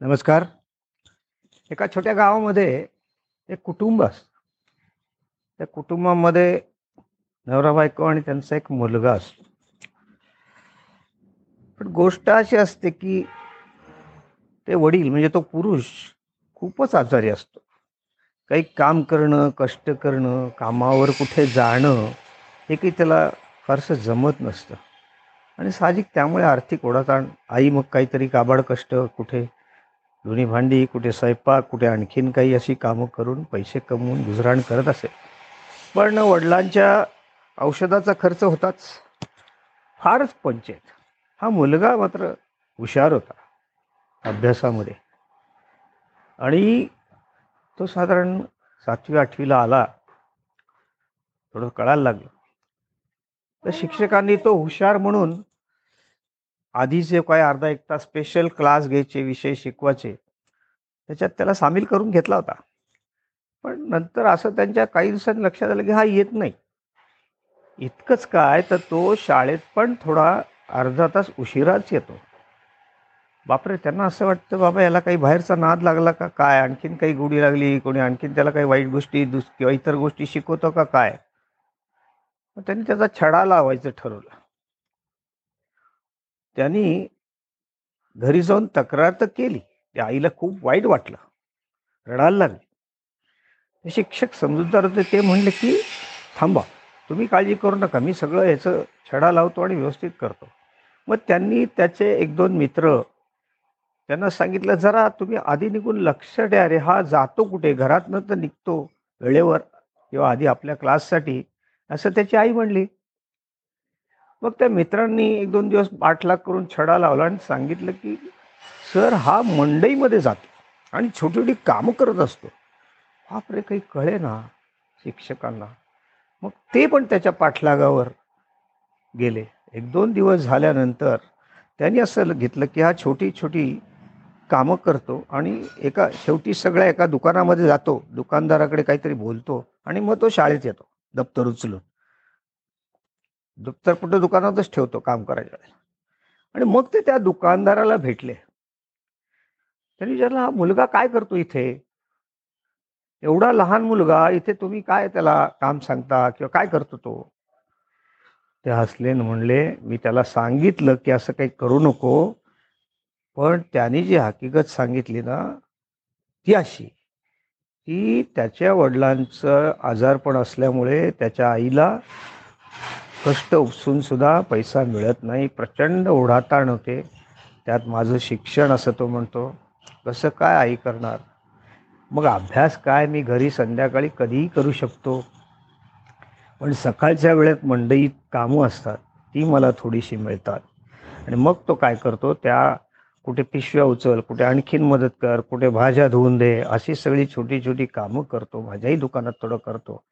नमस्कार. एका छोट्या गावामध्ये एक कुटुंब असतं त्या कुटुंबामध्ये नवरा बायको आणि त्यांचा एक मुलगा असतो पण गोष्ट अशी असते की ते वडील म्हणजे तो पुरुष खूपच आजारी असतो. काही काम करणं कष्ट करणं कामावर कुठे जाणं हे काही त्याला फारसं जमत नसतं. आणि साहजिक त्यामुळे आर्थिक ओढाताण आई मग काहीतरी काबाड कष्ट कुठे जुनी भांडी कुठे स्वयंपाक कुठे आणखीन काही अशी कामं करून पैसे कमवून गुजराण करत असे. पण वडिलांच्या औषधाचा खर्च होताच. फारच पंचायत हा मुलगा मात्र हुशार होता अभ्यासामध्ये. आणि तो साधारण सातवी आठवीला आला. थोडं कळायला लागलं. तर शिक्षकांनी तो हुशार म्हणून आधी जे काय अर्धा एक तास स्पेशल क्लास घ्यायचे विषय शिकवायचे त्याच्यात त्याला सामील करून घेतला होता. पण नंतर असं त्यांच्या काही दिवसांनी लक्षात आलं की हा येत नाही. इतकंच काय तर तो शाळेत पण थोडा अर्धा तास उशिराच येतो. बापरे त्यांना असं वाटतं बाबा याला काही बाहेरचा नाद लागला का? काय? आणखीन काही गोडी लागली? कोणी आणखीन त्याला काही वाईट गोष्टी दुस किंवा इतर गोष्टी शिकवतो का? काय? मग त्यांनी त्याचा छडा लावायचं ठरवलं. त्यांनी घरी जाऊन तक्रार तर केली. त्या आईला खूप वाईट वाटलं. रडायला लागले. शिक्षक समजूतदार होते ते म्हणले की थांबा तुम्ही काळजी करू नका. मी सगळं ह्याचं छडा लावतो आणि व्यवस्थित करतो. मग त्यांनी त्याचे एक दोन मित्र त्यांना सांगितलं जरा तुम्ही आधी निघून लक्ष द्या रे. हा जातो कुठे? घरातनं तर निघतो वेळेवर किंवा आधी आपल्या क्लाससाठी. असं त्याची आई म्हणली. मग त्या मित्रांनी एक दोन दिवस पाठलाग करून छडा लावला आणि सांगितलं की सर हा मंडईमध्ये जातो आणि छोटी छोटी कामं करत असतो. बापरे काही कळे ना शिक्षकांना. मग ते पण त्याच्या पाठलागावर गेले. एक दोन दिवस झाल्यानंतर त्यांनी असं घेतलं की हा छोटी छोटी कामं करतो आणि एका शेवटी सगळ्या एका दुकानामध्ये जातो. दुकानदाराकडे काहीतरी बोलतो आणि मग तो शाळेत येतो दप्तर उचलून. दप्तर कुठं दुकानातच ठेवतो काम करायच्या वेळेला. आणि मग ते त्या दुकानदाराला भेटले. त्यांनी विचारलं हा मुलगा काय करतो इथे? एवढा लहान मुलगा इथे तुम्ही काय त्याला काम सांगता किंवा काय करतो तो? ते हसले म्हणले मी त्याला सांगितलं की असं काही करू नको पण त्याने जी हकीकत सांगितली ना ती अशी की त्याच्या वडिलांचं आजारपण असल्यामुळे त्याच्या आईला कष्ट उपसूनसुद्धा पैसा मिळत नाही. प्रचंड ओढाताण होते. त्यात माझं शिक्षण असं तो म्हणतो कसं काय आई करणार? मग अभ्यास काय? मी घरी संध्याकाळी कधीही करू शकतो. पण सकाळच्या वेळेत मंडईत कामं असतात ती मला थोडीशी मिळतात. आणि मग तो काय करतो त्या कुठे पिशव्या उचल कुठे आणखीन मदत कर कुठे भाज्या धुवून दे अशी सगळी छोटी छोटी कामं करतो. माझ्याही दुकानात थोडं करतो.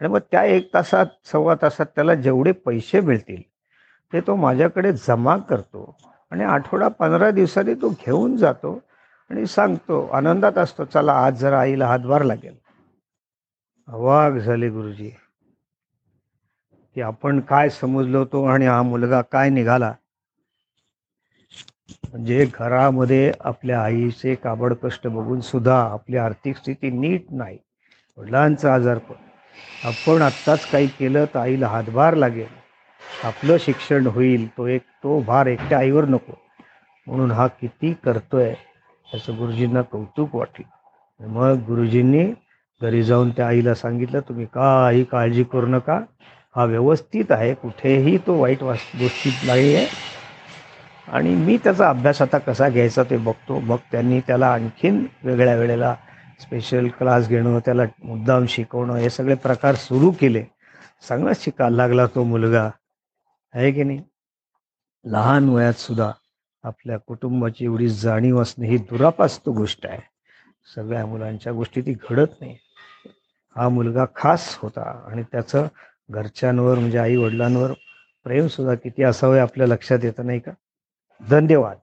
आणि मग त्या एक तासात सव्वा तासात त्याला जेवढे पैसे मिळतील ते तो माझ्याकडे जमा करतो. आणि आठवडा पंधरा दिवसांनी तो घेऊन जातो आणि सांगतो आनंदात असतो चला आज जरा आईला हातभार लागेल. अवाग झाले गुरुजी. की आपण काय समजलो होतो आणि हा मुलगा काय निघाला? म्हणजे घरामध्ये आपल्या आईचे काबड कष्ट बघून सुद्धा आपली आर्थिक स्थिती नीट नाही. वडिलांचा आजारपण आपण आत्ताच काही केलं तर आईला हातभार लागेल. आपलं शिक्षण होईल. तो एक तो भार एकट्या आईवर नको. म्हणून हा किती करतोय त्याचं गुरुजींना कौतुक वाटलं. मग गुरुजींनी घरी जाऊन त्या आईला सांगितलं तुम्ही काही काळजी करू नका. हा व्यवस्थित आहे. कुठेही तो वाईट वास गोष्टीत नाही आहे. आणि मी त्याचा अभ्यास आता कसा घ्यायचा ते बघतो. मग त्यांनी त्याला आणखीन वेगळ्या वेळेला स्पेशल क्लास घेणं त्याला मुद्दाम शिकवणं हे सगळे प्रकार सुरू केले. चांगलाच शिकायला लागला तो मुलगा. आहे की नाही? लहान वयात सुद्धा आपल्या कुटुंबाची एवढी जाणीव असणे ही दुरापास्त गोष्ट आहे. सगळ्या मुलांच्या गोष्टी ती घडत नाही. हा मुलगा खास होता आणि त्याचं घरच्यांवर म्हणजे आई वडिलांवर प्रेमसुद्धा किती असावं आपल्या लक्षात येतं नाही का? धन्यवाद.